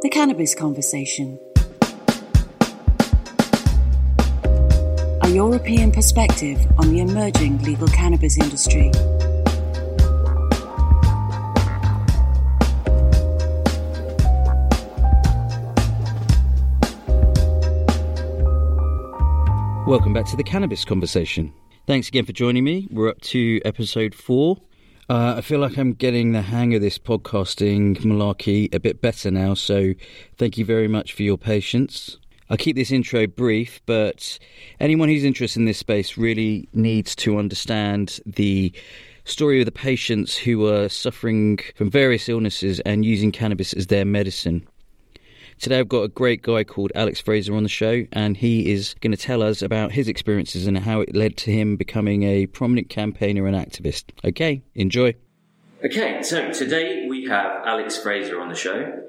The Cannabis Conversation. A European perspective on the emerging legal cannabis industry. Welcome back to the Cannabis Conversation. Thanks again for joining me. We're up to episode four. Uh, I feel like I'm getting the hang of this podcasting malarkey a bit better now, so thank you very much for your patience. I'll keep this intro brief, but anyone who's interested in this space really needs to understand the story of the patients who are suffering from various illnesses and using cannabis as their medicine. Today I've got a great guy called Alex Fraser on the show, and he is going to tell us about his experiences and how it led to him becoming a prominent campaigner and activist. Okay, enjoy. Okay, so today we have Alex Fraser on the show.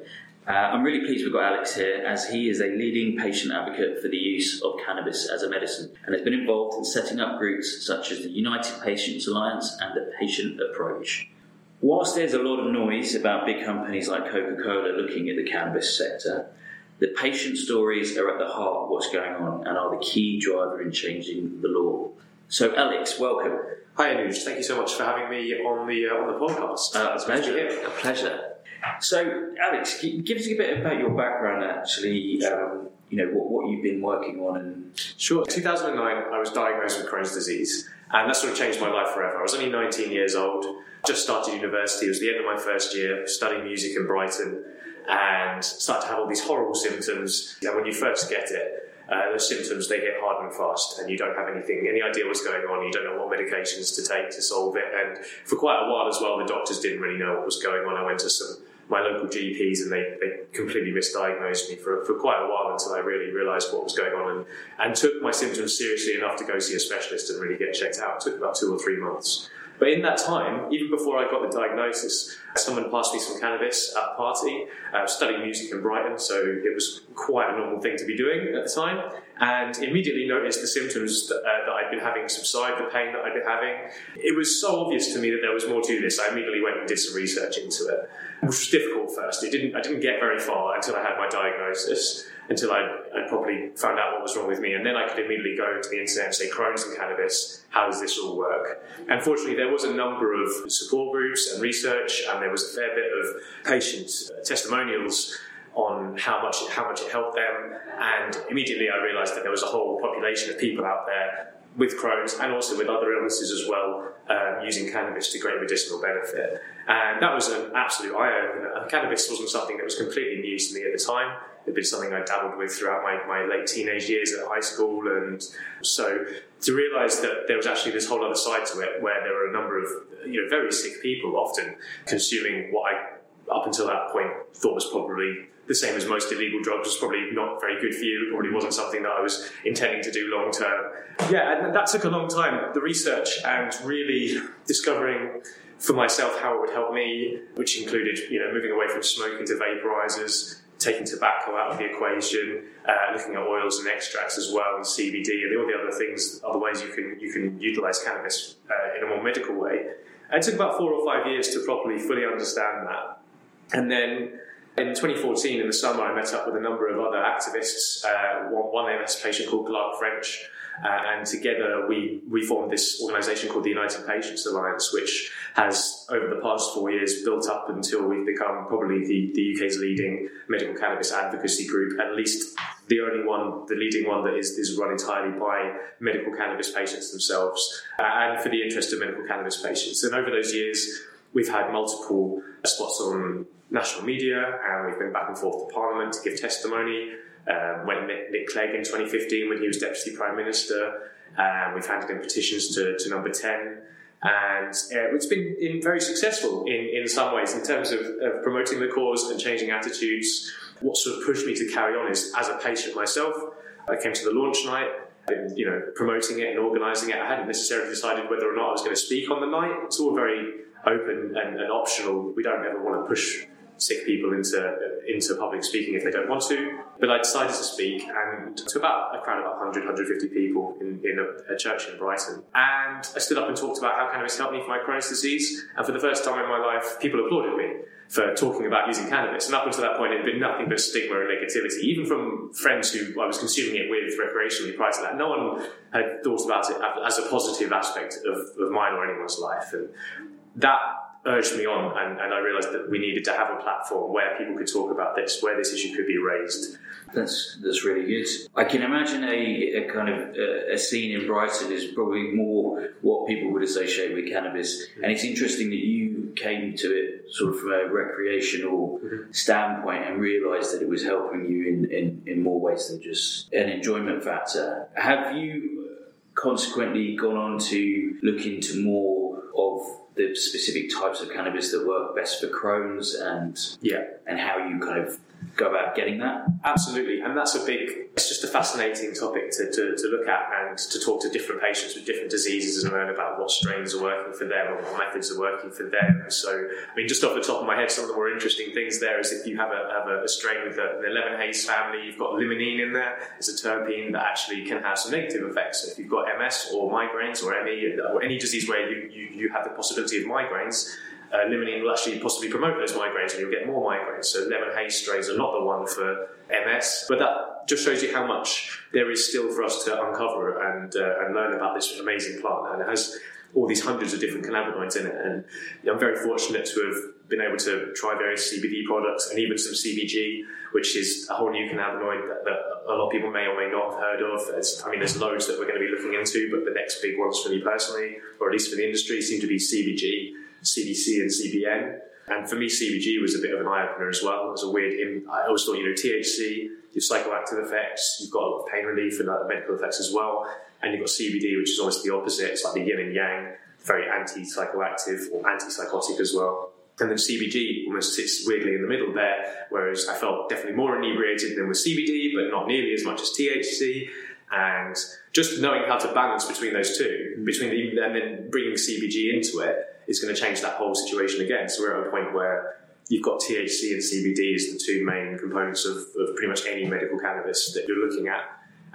Uh, I'm really pleased we've got Alex here as he is a leading patient advocate for the use of cannabis as a medicine and has been involved in setting up groups such as the United Patients Alliance and the Patient Approach. Whilst there's a lot of noise about big companies like Coca Cola looking at the cannabis sector, the patient stories are at the heart of what's going on and are the key driver in changing the law. So, Alex, welcome. Hi, Anuj. Thank you so much for having me on the uh, on the podcast. Uh, a pleasure. A pleasure. So, Alex, give us a bit about your background. Actually, um, you know what, what you've been working on. And sure. 2009, I was diagnosed with Crohn's disease, and that sort of changed my life forever. I was only 19 years old just started university. It was the end of my first year, studying music in Brighton, and started to have all these horrible symptoms. And when you first get it, uh, those symptoms they hit hard and fast, and you don't have anything, any idea what's going on. You don't know what medications to take to solve it. And for quite a while as well, the doctors didn't really know what was going on. I went to some my local GPs and they, they completely misdiagnosed me for, for quite a while until I really realised what was going on and, and took my symptoms seriously enough to go see a specialist and really get checked out. It took about two or three months. But in that time, even before I got the diagnosis, someone passed me some cannabis at a party. I was studying music in Brighton, so it was quite a normal thing to be doing at the time. And immediately noticed the symptoms that, uh, that I'd been having subside, the pain that I'd been having. It was so obvious to me that there was more to this. I immediately went and did some research into it, which was difficult first. It didn't, I didn't get very far until I had my diagnosis until I, I properly found out what was wrong with me. And then I could immediately go to the internet and say, Crohn's and cannabis, how does this all work? And fortunately, there was a number of support groups and research, and there was a fair bit of patient testimonials on how much how much it helped them. And immediately, I realised that there was a whole population of people out there with Crohn's and also with other illnesses as well, um, using cannabis to great medicinal benefit. And that was an absolute eye opener. Cannabis wasn't something that was completely new to me at the time it had been something I dabbled with throughout my, my late teenage years at high school. And so to realise that there was actually this whole other side to it where there were a number of you know very sick people often consuming what I up until that point thought was probably the same as most illegal drugs was probably not very good for you. It probably wasn't something that I was intending to do long term. Yeah, and that took a long time. The research and really discovering for myself how it would help me, which included you know moving away from smoking to vaporizers, taking tobacco out of the equation, uh, looking at oils and extracts as well, and CBD, and all the other things, other ways you can you can utilize cannabis uh, in a more medical way. And it took about four or five years to properly fully understand that. And then in 2014, in the summer, I met up with a number of other activists, uh, one, one MS patient called Clark French, uh, and together we, we formed this organisation called the United Patients Alliance, which has, over the past four years, built up until we've become probably the, the UK's leading medical cannabis advocacy group, at least the only one, the leading one that is, is run entirely by medical cannabis patients themselves, uh, and for the interest of medical cannabis patients. And over those years, we've had multiple spots on national media, and we've been back and forth to Parliament to give testimony. Um, went Nick, Nick Clegg in 2015 when he was Deputy Prime Minister. Um, we've handed in petitions to, to number 10. And uh, it's been very successful in, in some ways in terms of, of promoting the cause and changing attitudes. What sort of pushed me to carry on is as a patient myself, I came to the launch night you know, promoting it and organising it. I hadn't necessarily decided whether or not I was going to speak on the night. It's all very open and, and optional. We don't ever want to push sick people into into public speaking if they don't want to. But I decided to speak, and to about a crowd of about 100, 150 people in, in, a, a, church in Brighton. And I stood up and talked about how cannabis helped me for my Crohn's disease. And for the first time in my life, people applauded me for talking about using cannabis. And up until that point, it had been nothing but stigma and negativity, even from friends who I was consuming it with recreationally prior to that. No one had thought about it as a positive aspect of, of mine or anyone's life. And that urged me on, and, and I realised that we needed to have a platform where people could talk about this, where this issue could be raised. That's that's really good. I can imagine a, a kind of a, a, scene in Brighton is probably more what people would associate with cannabis, mm-hmm. and it's interesting that you came to it sort of from a recreational mm-hmm. standpoint and realised that it was helping you in, in, in more ways than just an enjoyment factor. Have you consequently gone on to look into more of the specific types of cannabis that work best for Crohn's and yeah, and how you kind of go about getting that? Absolutely, and that's a big. It's just a fascinating topic to, to, to, look at and to talk to different patients with different diseases and learn about what strains are working for them and what methods are working for them. So, I mean, just off the top of my head, some of the more interesting things there is if you have a, have a, a strain with the, the lemon haze family, you've got limonene in there. It's a terpene that actually can have some negative effects. So if you've got MS or migraines or ME or any disease where you, you, you have the possibility of migraines, uh, limonene will actually possibly promote those migraines and you'll get more migraines. So lemon haze strains are not the one for MS, but that just shows you how much there is still for us to uncover and uh, and learn about this amazing plant. And it has all these hundreds of different cannabinoids in it. And I'm very fortunate to have been able to try various CBD products and even some CBG, which is a whole new cannabinoid that, that a lot of people may or may not have heard of. There's, I mean, there's loads that we're going to be looking into, but the next big ones for me personally, or at least for the industry, seem to be CBG CBC and CBN. And for me, CBG was a bit of an eye opener as well. It was a weird. I always thought, you know, THC, your psychoactive effects, you've got a lot of pain relief and like medical effects as well. And you've got CBD, which is almost the opposite. It's like the yin and yang, very anti-psychoactive or anti-psychotic as well. And then CBG almost sits weirdly in the middle there, whereas I felt definitely more inebriated than with CBD, but not nearly as much as THC. And just knowing how to balance between those two, mm. between the, and then bringing CBG into it, is going to change that whole situation again. So we're at a point where you've got THC and CBD as the two main components of, of pretty much any medical cannabis that you're looking at.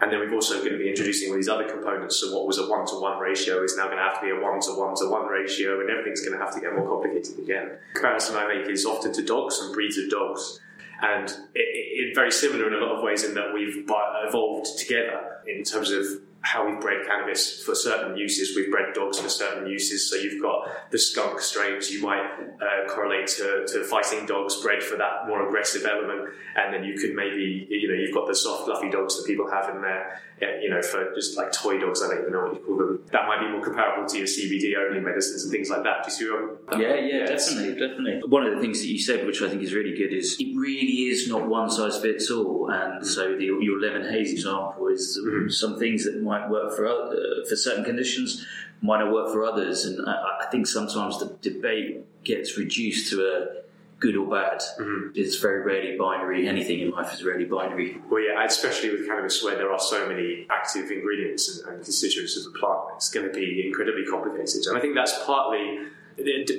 And then we've also going to be introducing all these other components. So what was a one to one ratio is now going to have to be a one to one to one ratio, and everything's going to have to get more complicated again. Comparison I make is often to dogs and breeds of dogs. And it, it, very similar in a lot of ways in that we've evolved together in terms of how we've bred cannabis for certain uses. We've bred dogs for certain uses. So you've got the skunk strains you might uh, correlate to, to fighting dogs bred for that more aggressive element. And then you could maybe, you know, you've got the soft, fluffy dogs that people have in there, you know, for just like toy dogs. I don't even know what you call them. That might be more comparable to your CBD only medicines and things like that. Do you see what I'm Yeah, yeah, definitely, definitely. One of the things that you said, which I think is really good, is it really is not one size fits all. And so the, your lemon haze example is mm-hmm. some things that might might work for uh, for certain conditions, might not work for others. And I, I, think sometimes the debate gets reduced to a good or bad. Mm-hmm. It's very rarely binary. Anything in life is rarely binary. Well, yeah, especially with cannabis, where there are so many active ingredients and, and constituents of the plant, it's going to be incredibly complicated. And I think that's partly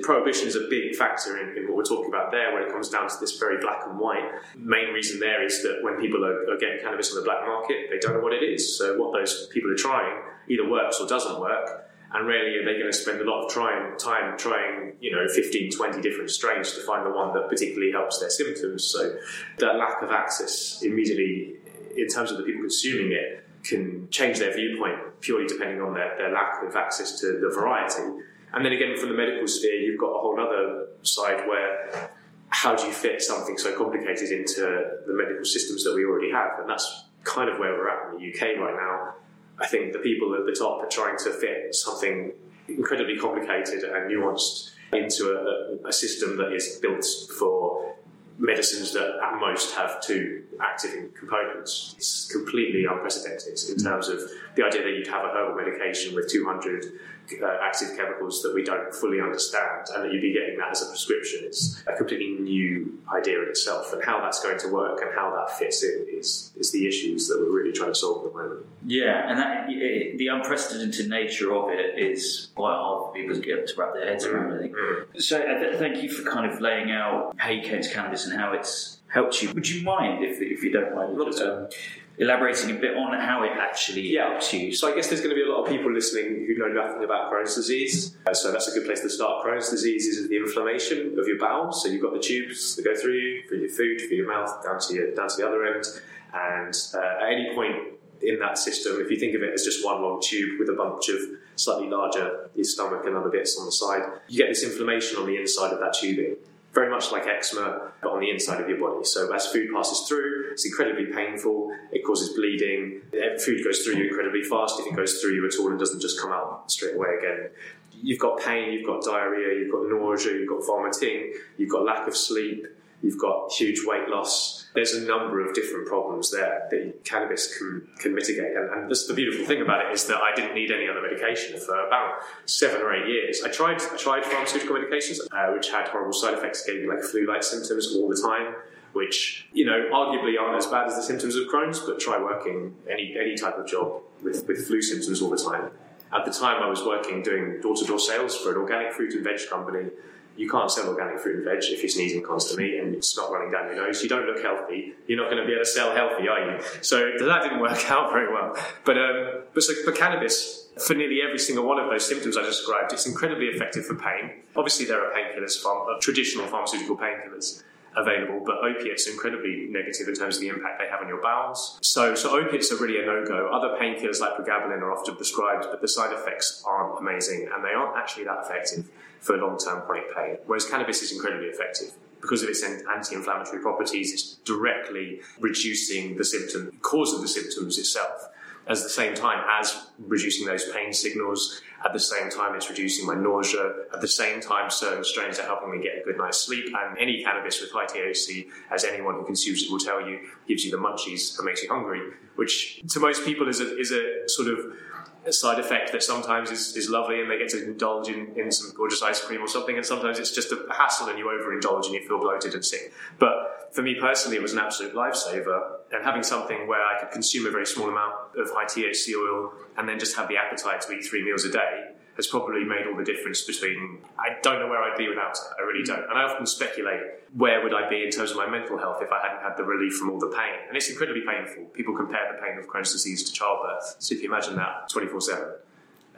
prohibition is a big factor in, in, what we're talking about there when it comes down to this very black and white. Main reason there is that when people are, are, getting cannabis on the black market, they don't know what it is. So what those people are trying either works or doesn't work. And rarely are they going to spend a lot of trying, time trying, you know, 15, 20 different strains to find the one that particularly helps their symptoms. So that lack of access immediately, in terms of the people consuming it, can change their viewpoint purely depending on their, their lack of access to the variety. And then again, from the medical sphere, you've got a whole other side where how do you fit something so complicated into the medical systems that we already have? And that's kind of where we're at in the UK right now. I think the people at the top are trying to fit something incredibly complicated and nuanced into a, a system that is built for medicines that at most have two active components. It's completely unprecedented in terms of the idea that you'd have a herbal medication with 200 uh, active chemicals that we don't fully understand, and that you'd be getting that as a prescription is a completely new idea in itself. And how that's going to work and how that fits in is, is the issues that we're really trying to solve at the moment. Yeah, and that, it, the unprecedented nature of it is quite hard for people to get to wrap their heads around. I think. Mm. So, uh, thank you for kind of laying out how you came to cannabis and how it's helped you. Would you mind, if, if you don't mind, um, elaborating a bit on how it actually Yeah. helps you. So I guess there's going to be a lot of people listening who know nothing about Crohn's disease. Uh, So that's a good place to start. Crohn's disease is the inflammation of your bowels. So you've got the tubes that go through you, through your food, for your mouth, down to your, down to the other end. And uh, at any point in that system, if you think of it as just one long tube with a bunch of slightly larger your stomach and other bits on the side, you get this inflammation on the inside of that tubing. Very much like eczema, but on the inside of your body. So as food passes through, it's incredibly painful. It causes bleeding. Eh, Food goes through you incredibly fast if it goes through you at all and doesn't just come out straight away again. You've got pain, you've got diarrhea, you've got nausea, you've got vomiting, you've got lack of sleep, you've got huge weight loss. There's a number of different problems there that cannabis can, can mitigate. And, and the beautiful thing about it is that I didn't need any other medication for about seven or eight years. I tried, I tried pharmaceutical medications, uh, which had horrible side effects, gave me like flu-like symptoms all the time, which, you know, arguably aren't as bad as the symptoms of Crohn's, but try working any, any type of job with, with flu symptoms all the time. At the time, I was working doing door-to-door sales for an organic fruit and veg company. You can't sell organic fruit and veg if you're sneezing constantly and it's not running down your nose. You don't look healthy. You're not going to be able to sell healthy, are you? So that didn't work out very well. But um, but so for cannabis, for nearly every single one of those symptoms I described, it's incredibly effective for pain. Obviously, there are painkillers, from uh, traditional pharmaceutical painkillers available, but opiates are incredibly negative in terms of the impact they have on your bowels. So, so opiates are really a no-go. Other painkillers like pregabalin are often prescribed, but the side effects aren't amazing, and they aren't actually that effective for long-term chronic pain. Whereas cannabis is incredibly effective. Because of its anti-inflammatory properties, it's directly reducing the symptom, cause of the symptoms itself. At the same time as reducing those pain signals, at the same time it's reducing my nausea, at the same time certain strains are helping me get a good night's sleep, and any cannabis with high THC, as anyone who consumes it will tell you, gives you the munchies and makes you hungry, which to most people is a, is a sort of a side effect that sometimes is, is lovely and they get to indulge in, in some gorgeous ice cream or something, and sometimes it's just a hassle and you overindulge and you feel bloated and sick. But for me personally, it was an absolute lifesaver. And having something where I could consume a very small amount of high THC oil and then just have the appetite to eat three meals a day has probably made all the difference between I don't know where I'd be without it. I really don't. And I often speculate where would I be in terms of my mental health if I hadn't had the relief from all the pain. And it's incredibly painful. People compare the pain of Crohn's disease to childbirth. So if you imagine that 24 7.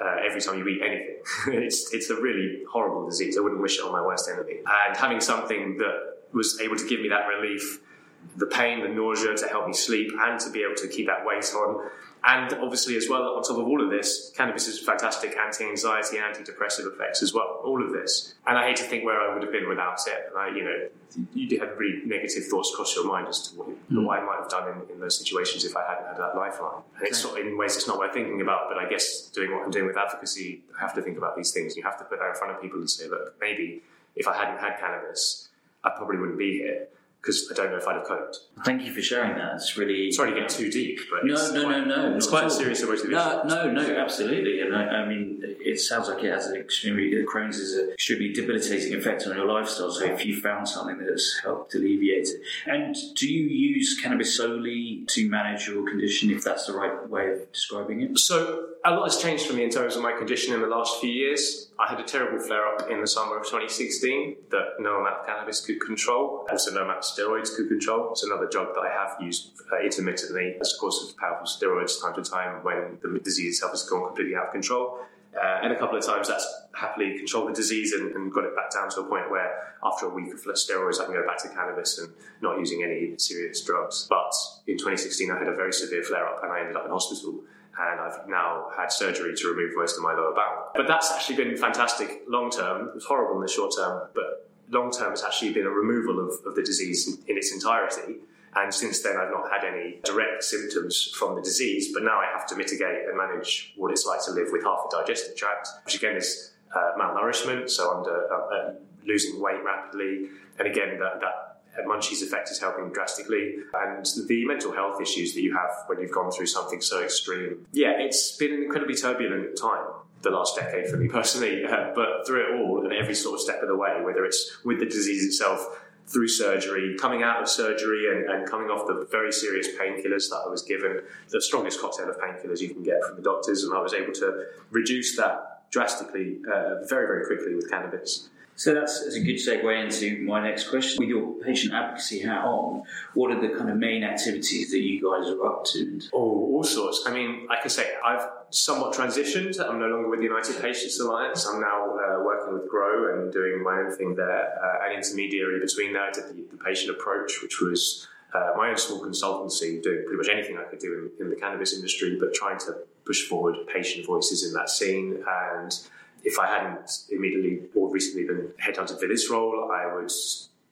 Uh, every time you eat anything, it's it's a really horrible disease. I wouldn't wish it on my worst enemy. And having something that was able to give me that relief, the pain, the nausea, to help me sleep, and to be able to keep that weight on, and obviously, as well, on top of all of this, cannabis has fantastic anti-anxiety antidepressive effects as well. All of this, and I hate to think where I would have been without it. And I, you know, you do have really negative thoughts cross your mind as to what, hmm. what I might have done in, in those situations if I hadn't had that lifeline. And it's not, in ways it's not worth thinking about. But I guess doing what I'm doing with advocacy, I have to think about these things. You have to put that in front of people and say, look, maybe if I hadn't had cannabis, I probably wouldn't be here because I don't know if I'd have coped. Thank you for sharing that. It's really Sorry to get too deep, but No, no, quite, no, no. It's quite a serious emotive No, no, no, absolutely. And I, I mean, it sounds like it has an extremely, Crohn's is an extremely debilitating effect on your lifestyle. So if you found something that's helped alleviate it. And do you use cannabis solely to manage your condition, if that's the right way of describing it? So a lot has changed for me in terms of my condition in the last few years. I had a terrible flare up in the summer of 2016 that no amount of cannabis could control. Also, no amount of steroids could control. It's another drug that I have used uh, intermittently as a course of powerful steroids time to time when the disease itself has gone completely out of control. Uh, and a couple of times that's happily controlled the disease and, and got it back down to a point where after a week of steroids I can go back to cannabis and not using any serious drugs. But in 2016 I had a very severe flare up and I ended up in hospital and I've now had surgery to remove most of my lower bowel. But that's actually been fantastic long term. It was horrible in the short term, but long term it's actually been a removal of, of the disease in, in its entirety. And since then, I've not had any direct symptoms from the disease, but now I have to mitigate and manage what it's like to live with half a digestive tract, which again is uh, malnourishment, so under uh, uh, losing weight rapidly. And again, that, that munchies effect is helping drastically. And the mental health issues that you have when you've gone through something so extreme. Yeah, it's been an incredibly turbulent time the last decade for me personally, uh, but through it all and every sort of step of the way, whether it's with the disease itself, through surgery, coming out of surgery and, and coming off the very serious painkillers that I was given, the strongest cocktail of painkillers you can get from the doctors, and I was able to reduce that drastically, uh, very, very quickly with cannabis. So that's, that's, a good segue into my next question. With your patient advocacy hat on, what are the kind of main activities that you guys are up to? Oh, all sorts. I mean, like I say, I've somewhat transitioned. I'm no longer with the United Patients Alliance. I'm now uh, working with Grow and doing my own thing there. Uh, an intermediary between that, did the, the patient approach, which was uh, my own small consultancy, doing pretty much anything I could do in, in, the cannabis industry, but trying to push forward patient voices in that scene. And if I hadn't immediately or recently been headhunted for this role, I would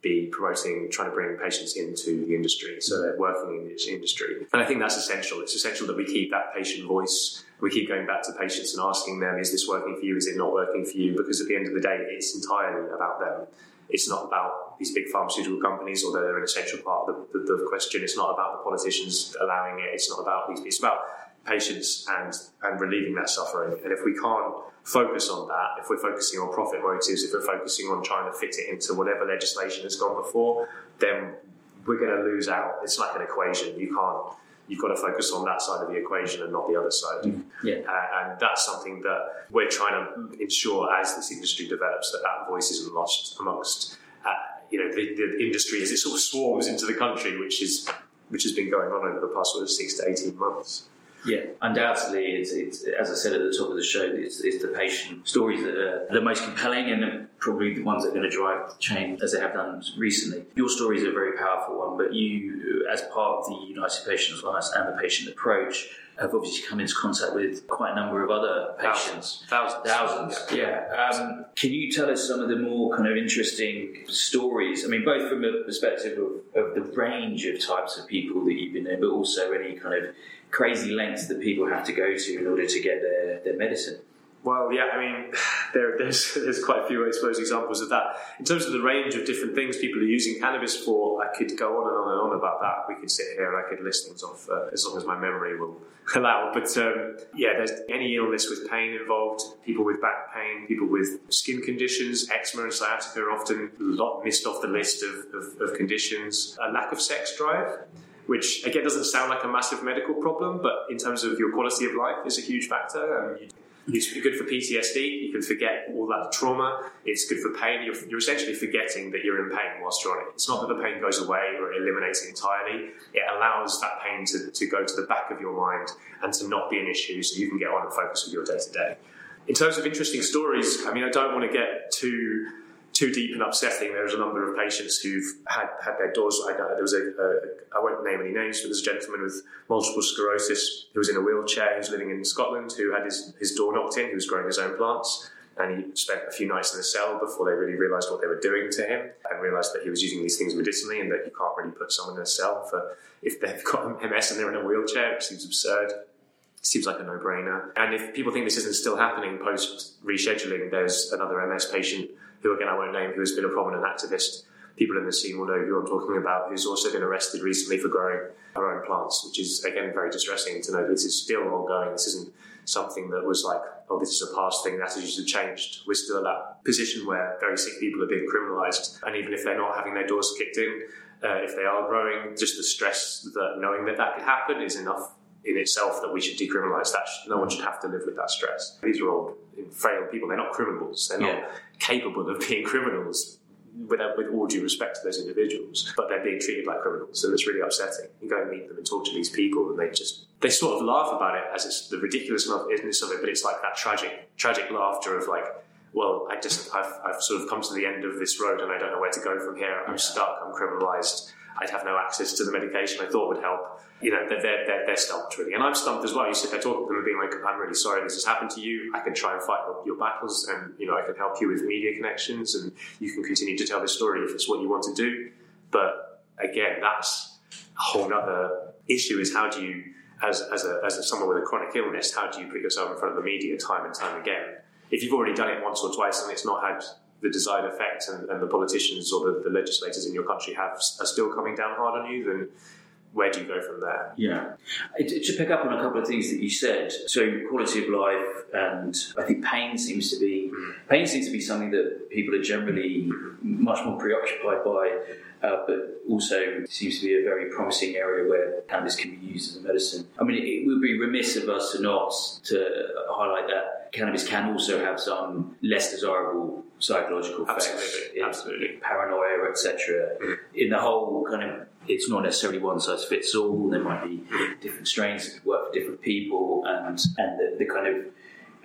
be promoting, trying to bring patients into the industry. So they're working in this industry. And I think that's essential. It's essential that we keep that patient voice. We keep going back to patients and asking them, is this working for you? Is it not working for you? Because at the end of the day, it's entirely about them. It's not about these big pharmaceutical companies, although they're an essential part of the, the, the question. It's not about the politicians allowing it. It's not about these. It's about patients and and relieving that suffering. And if we can't focus on that, if we're focusing on profit motives, if we're focusing on trying to fit it into whatever legislation has gone before, then we're going to lose out. It's like an equation. You can't. You've got to focus on that side of the equation and not the other side. Mm, yeah. Uh, and that's something that we're trying to ensure as this industry develops that that voice isn't lost amongst uh, you know the, the industry as it sort of swarms into the country, which is which has been going on over the past sort of six to eighteen months. Yeah, undoubtedly, it's, it's, as I said at the top of the show, it's, it's the patient stories that are the most compelling and probably the ones that are going to drive change as they have done recently. Your story is a very powerful one, but you, as part of the United Patients Alliance and the patient approach, have obviously come into contact with quite a number of other patients. Thousands. Thousands, yeah. Um, can you tell us some of the more kind of interesting stories? I mean, both from the perspective of, of the range of types of people that you've been in, but also any kind of crazy lengths that people have to go to in order to get their, their medicine. Well, yeah, I mean, there, there's there's quite a few, I suppose, examples of that. In terms of the range of different things people are using cannabis for, I could go on and on and on about that. We could sit here and I could list things off uh, as long as my memory will allow. But um, yeah, there's any illness with pain involved, people with back pain, people with skin conditions, eczema and sciatica are often a lot missed off the list of, of, of conditions. A lack of sex drive which again doesn't sound like a massive medical problem, but in terms of your quality of life is a huge factor. Um, it's good for PTSD. You can forget all that trauma. It's good for pain. You're, you're, essentially forgetting that you're in pain whilst you're on it. It's not that the pain goes away or it eliminates it entirely. It allows that pain to, to go to the back of your mind and to not be an issue so you can get on and focus with your day to day. In terms of interesting stories, I mean, I don't want to get too too deep and upsetting. There's a number of patients who've had, had their doors. I, there was a, a, I won't name any names, but there's a gentleman with multiple sclerosis who was in a wheelchair, who's living in Scotland, who had his, his door knocked in, who was growing his own plants. And he spent a few nights in a cell before they really realised what they were doing to him and realised that he was using these things medicinally and that you can't really put someone in a cell for if they've got MS and they're in a wheelchair, it seems absurd seems like a no-brainer. And if people think this isn't still happening post rescheduling, there's another MS patient who again I won't name, who has been a prominent activist. People in the scene will know who I'm talking about, who's also been arrested recently for growing her own plants, which is again very distressing to know this is still ongoing. This isn't something that was like, oh, this is a past thing, attitudes have changed. We're still at that position where very sick people are being criminalised, and even if they're not having their doors kicked in, uh, if they are growing, just the stress that knowing that that could happen is enough in itself that we should decriminalise that. No one should have to live with that stress. These are all frail people. They're not criminals. They're not capable of being criminals. With, with all due respect to those individuals, but they're being treated like criminals, and it's really upsetting. You go and meet them and talk to these people, and they just they sort of laugh about it as it's the ridiculousness of it, but it's like that tragic tragic laughter of like, well, I just I've, I've sort of come to the end of this road, and I don't know where to go from here. I'm stuck. I'm criminalized. I'd have no access to the medication I thought would help. You know, they're, they're, they're, stumped really. And I'm stumped as well. You sit there talking to them and being like, I'm really sorry this has happened to you. I can try and fight your battles and, you know, I can help you with media connections and you can continue to tell the story if it's what you want to do. But again, that's a whole other issue is how do you, as, as, a, as a, someone with a chronic illness, how do you put yourself in front of the media time and time again? If you've already done it once or twice and it's not had the desired effect and, and the politicians or the, the, legislators in your country have are still coming down hard on you, then where do you go from there? Yeah. It, To pick up on a couple of things that you said, so quality of life and I think pain seems to be pain seems to be something that people are generally much more preoccupied by, uh, but also seems to be a very promising area where cannabis can be used as a medicine. I mean, it, it would be remiss of us to not to highlight that cannabis can also have some less desirable psychological effects, Absolutely, absolutely. paranoia, etc. In the whole kind of, it's not necessarily one size fits all. There might be different strains that work for different people, and and the, the kind of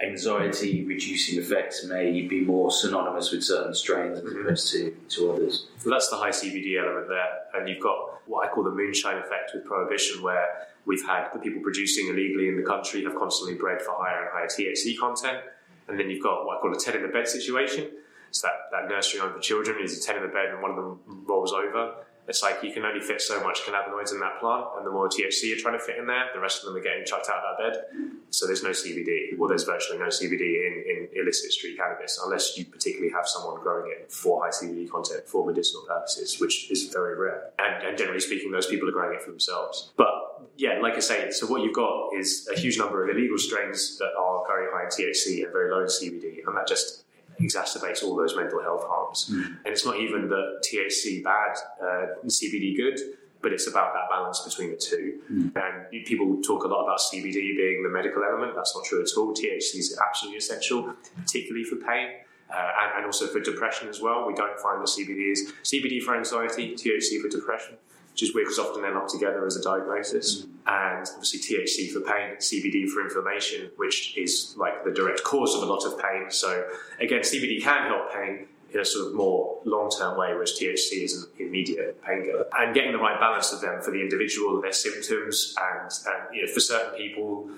anxiety reducing effects may be more synonymous with certain strains as mm-hmm. opposed to, to others. That's the high CBD element there. And you've got what I call the moonshine effect with prohibition, where we've had the people producing illegally in the country have constantly bred for higher and higher THC content. And then you've got what I call a 10 in the bed situation. So that, that nursery home for children is a 10 in the bed and one of them rolls over. It's like you can only fit so much cannabinoids in that plant, and the more THC you're trying to fit in there, the rest of them are getting chucked out of that bed. So there's no CBD, well, there's virtually no CBD in, in illicit street cannabis, unless you particularly have someone growing it for high CBD content for medicinal purposes, which is very rare. And, and generally speaking, those people are growing it for themselves. But yeah, like I say, so what you've got is a huge number of illegal strains that are very high in THC and very low in CBD, and that just exacerbates all those mental health harms. And it's not even the THC bad, uh, CBD good, but it's about that balance between the two. And people talk a lot about CBD being the medical element. That's not true at all. THC is absolutely essential, particularly for pain. Uh, and, and also for depression as well. We don't find that CBD is CBD for anxiety, THC for depression, which is weird because often they're not together as a diagnosis. And obviously THC for pain, CBD for inflammation, which is like the direct cause of a lot of pain. So again, CBD can help pain in a sort of more long-term way, whereas THC is an immediate painkiller. And getting the right balance of them for the individual, their symptoms, and, and you know, for certain people,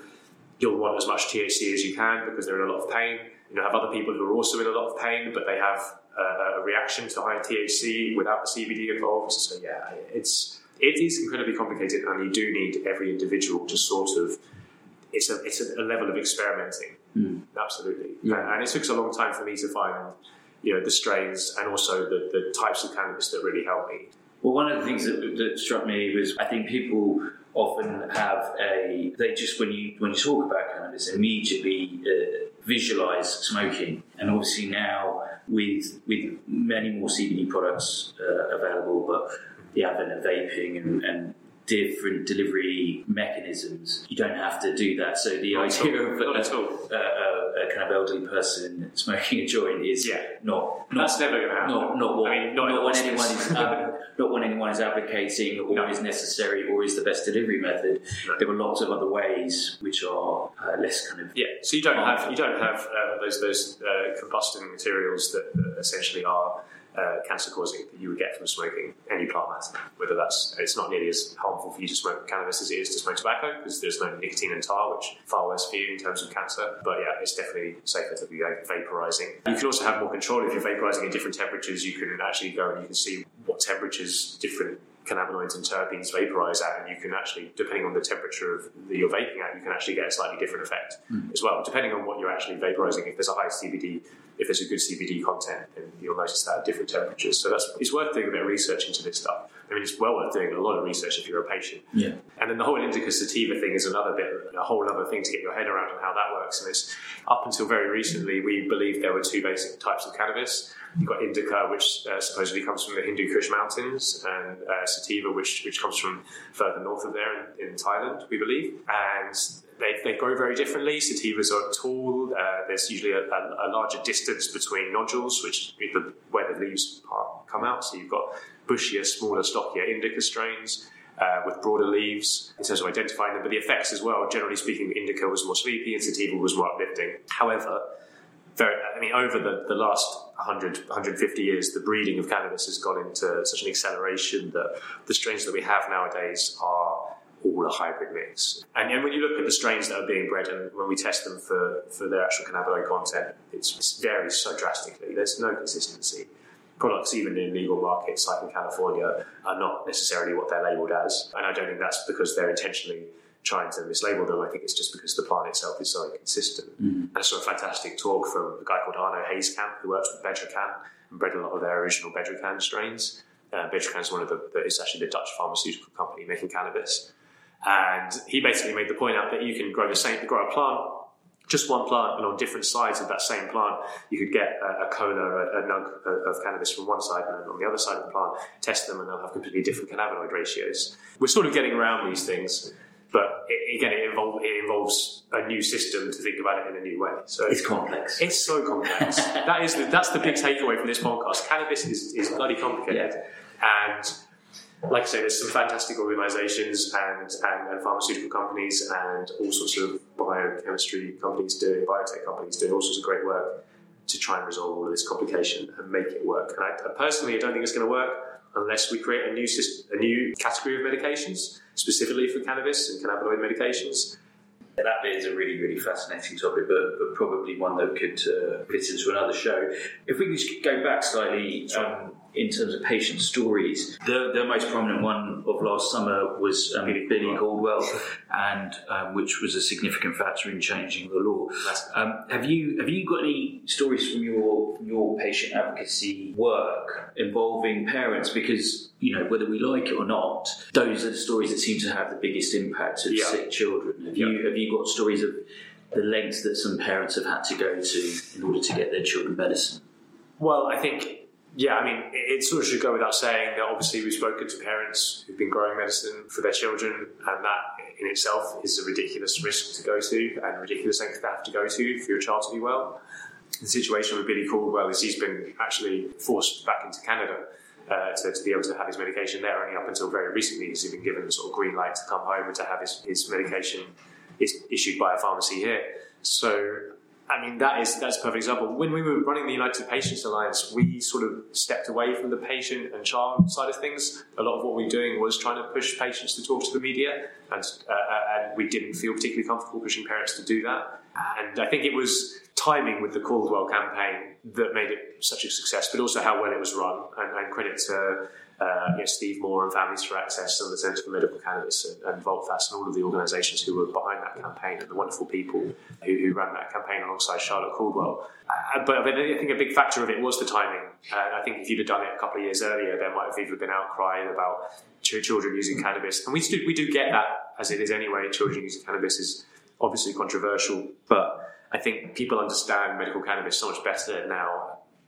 you'll want as much THC as you can because they're in a lot of pain. You know, have other people who are also in a lot of pain, but they have uh, a reaction to high THC without the CBD involved. So yeah, it's it is incredibly complicated, and you do need every individual to sort of. It's a it's a, level of experimenting, absolutely, Yeah. and it took a long time for me to find, you know, the strains and also the, the types of cannabis that really help me. Well, one of the things that, that struck me was I think people often have a they just when you when you talk about cannabis immediately uh, visualize smoking, and obviously now with with many more CBD products uh, available, but the advent of vaping and, and different delivery mechanisms, you don't have to do that. So the idea all. of Not at a, kind of elderly person smoking a joint is Yeah. not not That's never going to happen. not not what I mean, not, not when anyone is ad- not when anyone is advocating or No. is necessary or is the best delivery method. No. There are lots of other ways which are uh, less kind of Yeah, so you don't have you don't have uh, those those uh, combusting materials that, that essentially are uh, cancer causing that you would get from smoking any plant matter. Whether that's it's not nearly as harmful for you to smoke cannabis as it is to smoke tobacco because there's no nicotine and tar, which far worse for you in terms of cancer. But yeah, it's definitely safer to be va- vaporizing. You can also have more control if you're vaporizing at different temperatures. You can actually go and you can see what temperatures different cannabinoids and terpenes vaporize at, and you can actually, depending on the temperature of that you're vaping at, you can actually get a slightly different effect hmm. as well, depending on what you're actually vaporizing. If there's a high CBD, if there's a good CBD content, then you'll notice that at different temperatures. So that's it's worth doing a bit of research into this stuff. I mean, it's well worth doing a lot of research if you're a patient. yeah. And then the whole indica sativa thing is another bit, a whole other thing to get your head around and how that works. And it's up until very recently, we believed there were two basic types of cannabis. You've got indica, which uh, supposedly comes from the Hindu Kush Mountains, and uh, sativa, which which comes from further north of there in, in Thailand, we believe. And they, they grow very differently. Sativas are tall. Uh, there's usually a, a, a larger distance between nodules, which the, where the leaves come out. So you've got bushier, smaller, stockier indica strains uh, with broader leaves in terms of identifying them. But the effects as well, generally speaking, indica was more sleepy and sativa was more uplifting. However, very, I mean, over the, the last 100, 150 years, the breeding of cannabis has gone into such an acceleration that the strains that we have nowadays are all a hybrid mix. And, and when you look at the strains that are being bred and when we test them for, for their actual cannabinoid content, it varies so drastically. There's no consistency. Products, even in legal markets like in California, are not necessarily what they're labelled as. And I don't think that's because they're intentionally trying to mislabel them. I think it's just because the plant itself is so inconsistent. And I saw a fantastic talk from a guy called Arno Hazekamp, who works with Bedrocan and bred a lot of their original Bedrocan strains. Uh, Bedrocan is one of the, the, it's actually the Dutch pharmaceutical company making cannabis. And he basically made the point out that you can grow the same, grow a plant, just one plant, and on different sides of that same plant, you could get a, a cola, a, a nug of cannabis from one side, and then on the other side of the plant, test them, and they'll have completely different cannabinoid ratios. We're sort of getting around these things. but it, again, it, involve, it involves a new system to think about it in a new way. So It's complex. it's so complex. that is the, that's the big takeaway from this podcast. Cannabis is, is bloody complicated, and like I say, there's some fantastic organisations and, and, and pharmaceutical companies and all sorts of biochemistry companies doing biotech companies doing all sorts of great work to try and resolve all of this complication and make it work. And I, personally, I don't think it's going to work unless we create a new system, a new category of medications specifically for cannabis and cannabinoid medications. That bit is a really, really fascinating topic, but, but probably one that could uh, fit into another show. If we can just go back slightly um, in terms of patient stories, the, the most prominent one of last summer was um, Billy Billy Caldwell. And um, which was a significant factor in changing the law. Um, have you have you got any stories from your from your patient advocacy work involving parents? Because you know whether we like it or not, those are the stories that seem to have the biggest impact of Yeah. sick children. Have you have you got stories of the lengths that some parents have had to go to in order to get their children medicine? Well, I think, yeah, I mean, it, sort of should go without saying that obviously we've spoken to parents who've been growing medicine for their children, and that in itself is a ridiculous risk to go to and ridiculous length to have to go to for your child to be well. The situation with Billy Caldwell is he's been actually forced back into Canada. Uh, to, to be able to have his medication there only up until very recently has he been given sort of green light to come home and to have his, his medication is issued by a pharmacy here. So I mean, that is that's a perfect example. When we were running the United Patients Alliance, we sort of stepped away from the patient and child side of things. A lot of what we were doing was trying to push patients to talk to the media, and uh, and we didn't feel particularly comfortable pushing parents to do that. And I think it was timing with the Caldwell campaign that made it such a success, but also how well it was run. And, and credit to uh, you know, Steve Moore and Families for Access and the Centre for Medical Cannabis and, and Volteface and all of the organisations who were behind that campaign and the wonderful people who, who ran that campaign alongside Charlotte Caldwell. Uh, but I, think a big factor of it was the timing. Uh, I think if you'd have done it a couple of years earlier, there might have even been outcry about ch- children using cannabis. And we do, we do get that as it is anyway. Children using cannabis is obviously controversial, but I think people understand medical cannabis so much better now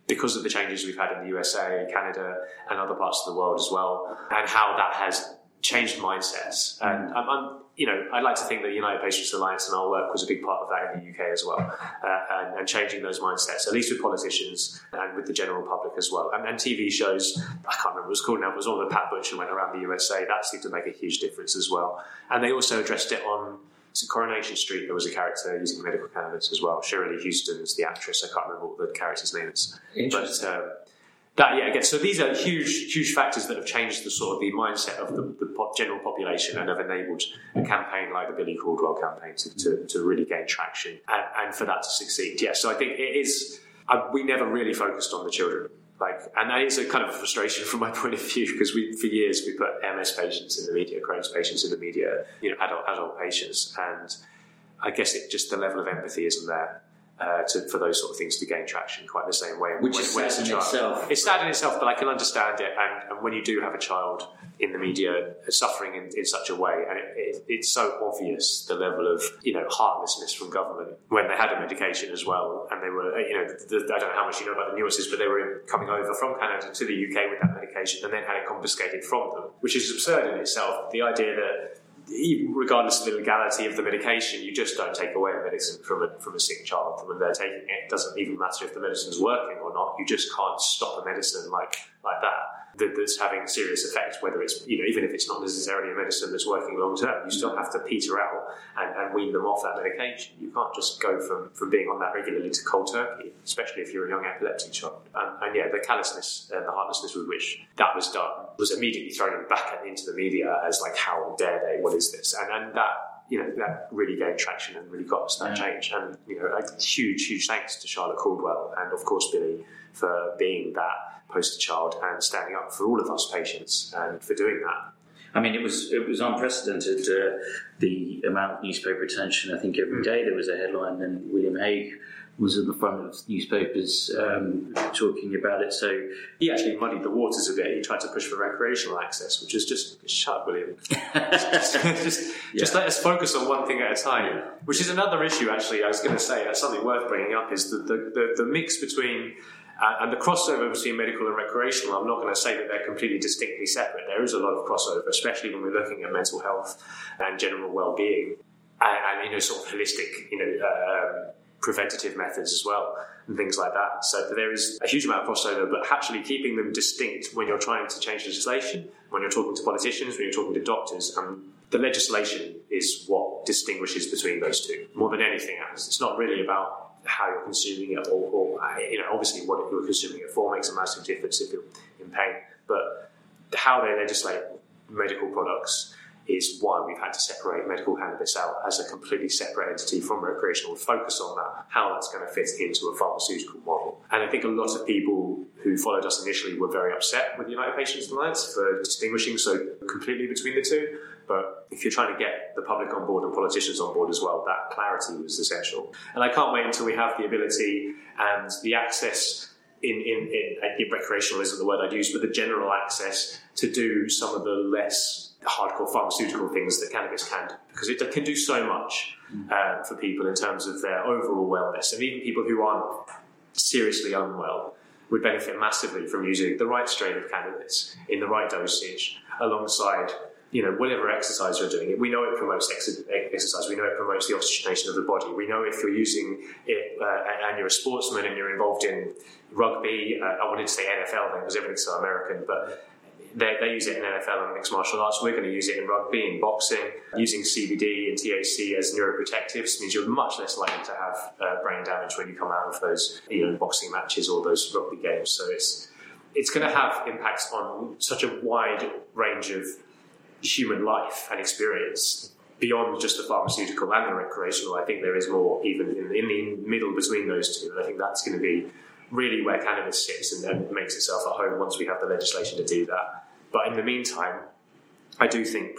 because of the changes we've had in the USA, Canada, and other parts of the world as well, and how that has changed mindsets. And I'm, I'm you know, I'd like to think that the United Patients Alliance and our work was a big part of that in the UK as well, uh, and, and changing those mindsets, at least with politicians and with the general public as well. And, and TV shows, I can't remember what it was called now, but it was all the Pat Butcher went around the USA. That seemed to make a huge difference as well. And they also addressed it on so Coronation Street, there was a character using medical cannabis as well. Shirley Houston's the actress. I can't remember what the character's name is. But um, that, yeah, again, so these are huge, huge factors that have changed the sort of the mindset of the, the pop, general population and have enabled a campaign like the Billy Caldwell campaign to, to, to really gain traction and, and for that to succeed. Yeah, so I think it is. Uh, we never really focused on the children. Like, and that is a kind of a frustration from my point of view because we, for years, we put MS patients in the media, Crohn's patients in the media, you know, adult adult patients, and I guess it just the level of empathy isn't there uh, to, for those sort of things to gain traction quite the same way. Which when- is it's sad in child. itself. It's sad in itself, but I can understand it. And, and when you do have a child in the media suffering in, in such a way, and it, it, it's so obvious the level of you know heartlessness from government when they had a medication as well, and they were you know the, I don't know how much you know about the nuances, but they were coming over from Canada to the UK with that medication, and then had it confiscated from them, which is absurd in itself. The idea that regardless of the legality of the medication, you just don't take away a medicine from a, from a sick child from when they're taking it. It doesn't even matter if the medicine's working or not. You just can't stop a medicine like like that that, that's having a serious effects. Whether it's you know even if it's not necessarily a medicine that's working long term, you still have to peter out and, and wean them off that medication. You can't just go from from being on that regularly to cold turkey, especially if you're a young epileptic child. And, and yeah, the callousness and the heartlessness with which that was done was immediately thrown back into the media as like how dare they? What is this? And and that you know, that really gained traction and really got us that change. And, you know, a huge, huge thanks to Charlotte Caldwell and, of course, Billy for being that poster child and standing up for all of us patients and for doing that. I mean, it was it was unprecedented. Uh, the amount of newspaper attention. I think every day there was a headline, and William Hague was at the front of newspapers um, talking about it. So He actually muddied the waters a bit. He tried to push for recreational access, which is just shut, up, William. just just let us focus on one thing at a time. Which is another issue, actually. I was going to say that's something worth bringing up is the the, the, the mix between Uh, and the crossover between medical and recreational, I'm not going to say that they're completely distinctly separate. There is a lot of crossover, especially when we're looking at mental health and general well-being, and, and you know, sort of holistic, you know, um, preventative methods as well, and things like that. So there is a huge amount of crossover, but actually keeping them distinct when you're trying to change legislation, when you're talking to politicians, when you're talking to doctors, and the legislation is what distinguishes between those two more than anything else. It's not really about how you're consuming it, or, or you know, obviously what you're consuming it for makes a massive difference if you're in pain. But how they legislate medical products is why we've had to separate medical cannabis out as a completely separate entity from recreational. Focus on that, how that's going to fit into a pharmaceutical model. And I think a lot of people who followed us initially were very upset with the United Patients Alliance for distinguishing so completely between the two. But if you're trying to get the public on board and politicians on board as well, that clarity was essential. And I can't wait until we have the ability and the access in, in, in, in recreational isn't the word I'd use, but the general access to do some of the less hardcore pharmaceutical things that cannabis can do, because it can do so much uh, for people in terms of their overall wellness, and even people who aren't seriously unwell would benefit massively from using the right strain of cannabis in the right dosage alongside you know, whatever exercise you're doing, we know it promotes exercise. We know it promotes the oxygenation of the body. We know if you're using it uh, and you're a sportsman and you're involved in rugby, uh, I wanted to say NFL then because everything's so American, but they, they, use it in NFL and mixed martial arts. We're going to use it in rugby, and boxing. Using CBD and THC as neuroprotectives means you're much less likely to have uh, brain damage when you come out of those, you know, boxing matches or those rugby games. So it's it's going to have impacts on such a wide range of human life and experience beyond just the pharmaceutical and the recreational. I think there is more even in, in the middle between those two. And I think that's going to be really where cannabis sits and then makes itself at home once we have the legislation to do that. But in the meantime, I do think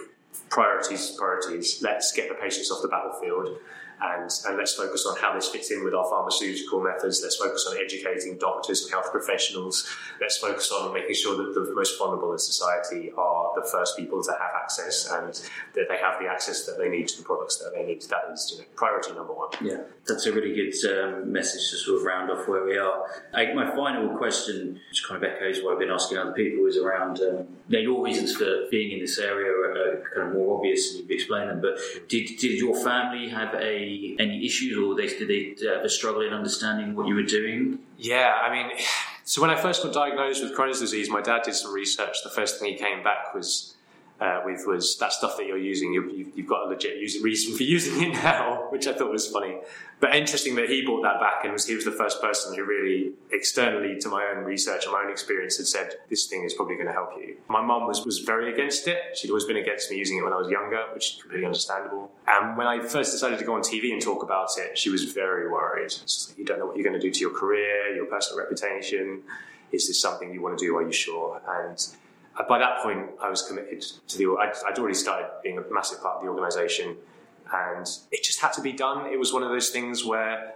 priorities, priorities. Let's get the patients off the battlefield and, and let's focus on how this fits in with our pharmaceutical methods. Let's focus on educating doctors and health professionals. Let's focus on making sure that the most vulnerable in society are the first people to have access and that they have the access that they need to the products that they need. That is you know, priority number one. Yeah, that's a really good um, message to sort of round off where we are. I, my final question, which kind of echoes what I've been asking other people, is around um, your reasons for being in this area are kind of more obvious and you've explained them, but did, did your family have a any issues, or they, did they uh, have a struggle in understanding what you were doing? Yeah, I mean, so when I first got diagnosed with Crohn's disease, my dad did some research. The first thing he came back was uh, with was that stuff that you're using. You, have got a legit reason for using it now, which I thought was funny. But interesting that he brought that back and was, he was the first person who really externally to my own research and my own experience had said, this thing is probably going to help you. My mum was, was very against it. She'd always been against me using it when I was younger, which is completely understandable. And when I first decided to go on TV and talk about it, she was very worried. Like, you don't know what you're going to do to your career, your personal reputation. Is this something you want to do? Are you sure? And by that point, I was committed to the. I'd, I'd already started being a massive part of the organisation, and it just had to be done. It was one of those things where,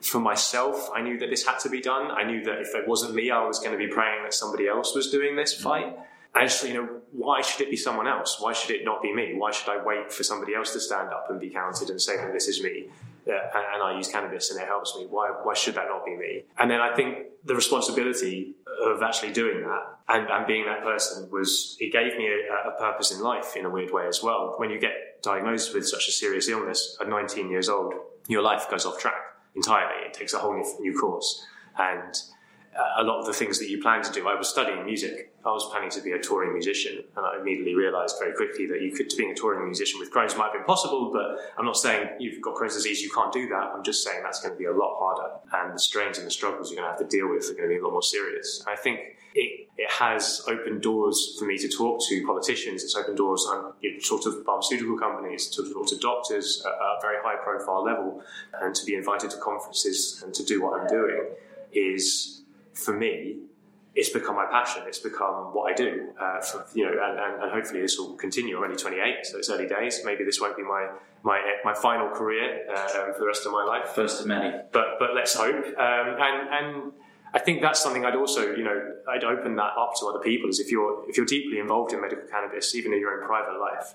for myself, I knew that this had to be done. I knew that if it wasn't me, I was going to be praying that somebody else was doing this mm-hmm. fight. And just, you know, why should it be someone else? Why should it not be me? Why should I wait for somebody else to stand up and be counted and say that this is me? And I use cannabis and it helps me. Why, why should that not be me? And then I think the responsibility of actually doing that and, and being that person was, it gave me a, a, purpose in life in a weird way as well. When you get diagnosed with such a serious illness at 19 years old, your life goes off track entirely. It takes a whole new, new course. And a lot of the things that you plan to do. I was studying music. I was planning to be a touring musician, and I immediately realised very quickly that you could being a touring musician with Crohn's might have been possible. But I'm not saying you've got Crohn's disease, you can't do that. I'm just saying that's going to be a lot harder, and the strains and the struggles you're going to have to deal with are going to be a lot more serious. I think it, it has opened doors for me to talk to politicians. It's opened doors on you know, to pharmaceutical companies, to talk to doctors at a very high profile level, and to be invited to conferences and to do what I'm doing is for me, it's become my passion. It's become what I do. Uh, for, you know, and, and, and, hopefully this will continue. I'm only 28, so it's early days. Maybe this won't be my my my final career uh, for the rest of my life. First of many. But but let's hope. Um, and and I think that's something I'd also you know I'd open that up to other people. Is if you're if you're deeply involved in medical cannabis, even in your own private life,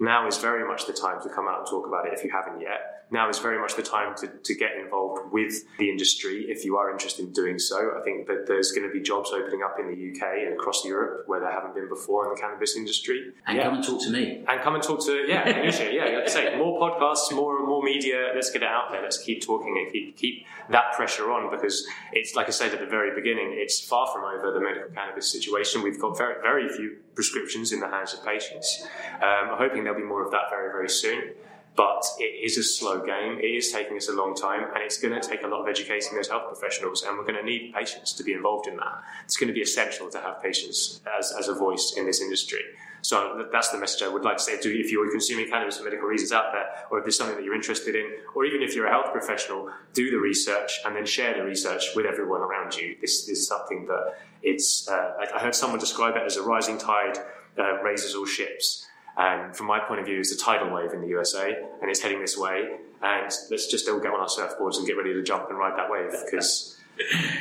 now is very much the time to come out and talk about it if you haven't yet now is very much the time to, to get involved with the industry if you are interested in doing so. I think that there's going to be jobs opening up in the UK and across Europe where there haven't been before in the cannabis industry. And yeah. come and talk to me. And come and talk to, yeah, yeah, like I say, more podcasts, more more media. Let's get it out there. Let's keep talking and keep, keep that pressure on because it's, like I said at the very beginning, it's far from over the medical cannabis situation. We've got very, very few prescriptions in the hands of patients. Um, I'm hoping there'll be more of that very, very soon. But it is a slow game. It is taking us a long time, and it's going to take a lot of educating those health professionals. And we're going to need patients to be involved in that. It's going to be essential to have patients as, as a voice in this industry. So that's the message I would like to say to if you're consuming cannabis for medical reasons out there, or if there's something that you're interested in, or even if you're a health professional, do the research and then share the research with everyone around you. This is something that it's. Uh, I heard someone describe it as a rising tide uh, raises all ships. And from my point of view, it's a tidal wave in the USA, and it's heading this way. And let's just all get on our surfboards and get ready to jump and ride that wave because,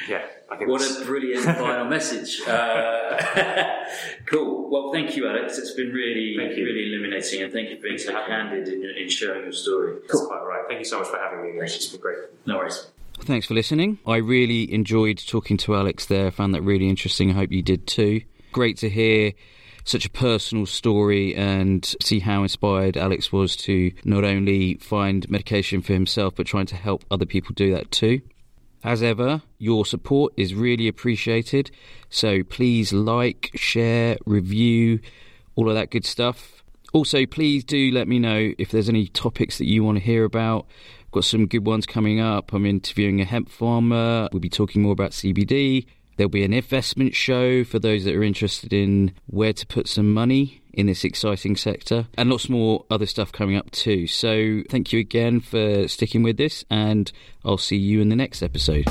yeah, I think what a brilliant final message. Uh, cool. Well, thank you, Alex. It's been really, really illuminating, and thank you for being so candid in, in, sharing your story. Cool. That's quite right. Thank you so much for having me. It's been great. No worries. Thanks for listening. I really enjoyed talking to Alex there. I found that really interesting. I hope you did too. Great to hear such a personal story and see how inspired Alex was to not only find medication for himself but trying to help other people do that too. As ever, your support is really appreciated. So please like, share, review, all of that good stuff. Also, please do let me know if there's any topics that you want to hear about. I've got some good ones coming up. I'm interviewing a hemp farmer. We'll be talking more about CBD. There'll be an investment show for those that are interested in where to put some money in this exciting sector, and lots more other stuff coming up too. So, thank you again for sticking with this, and I'll see you in the next episode.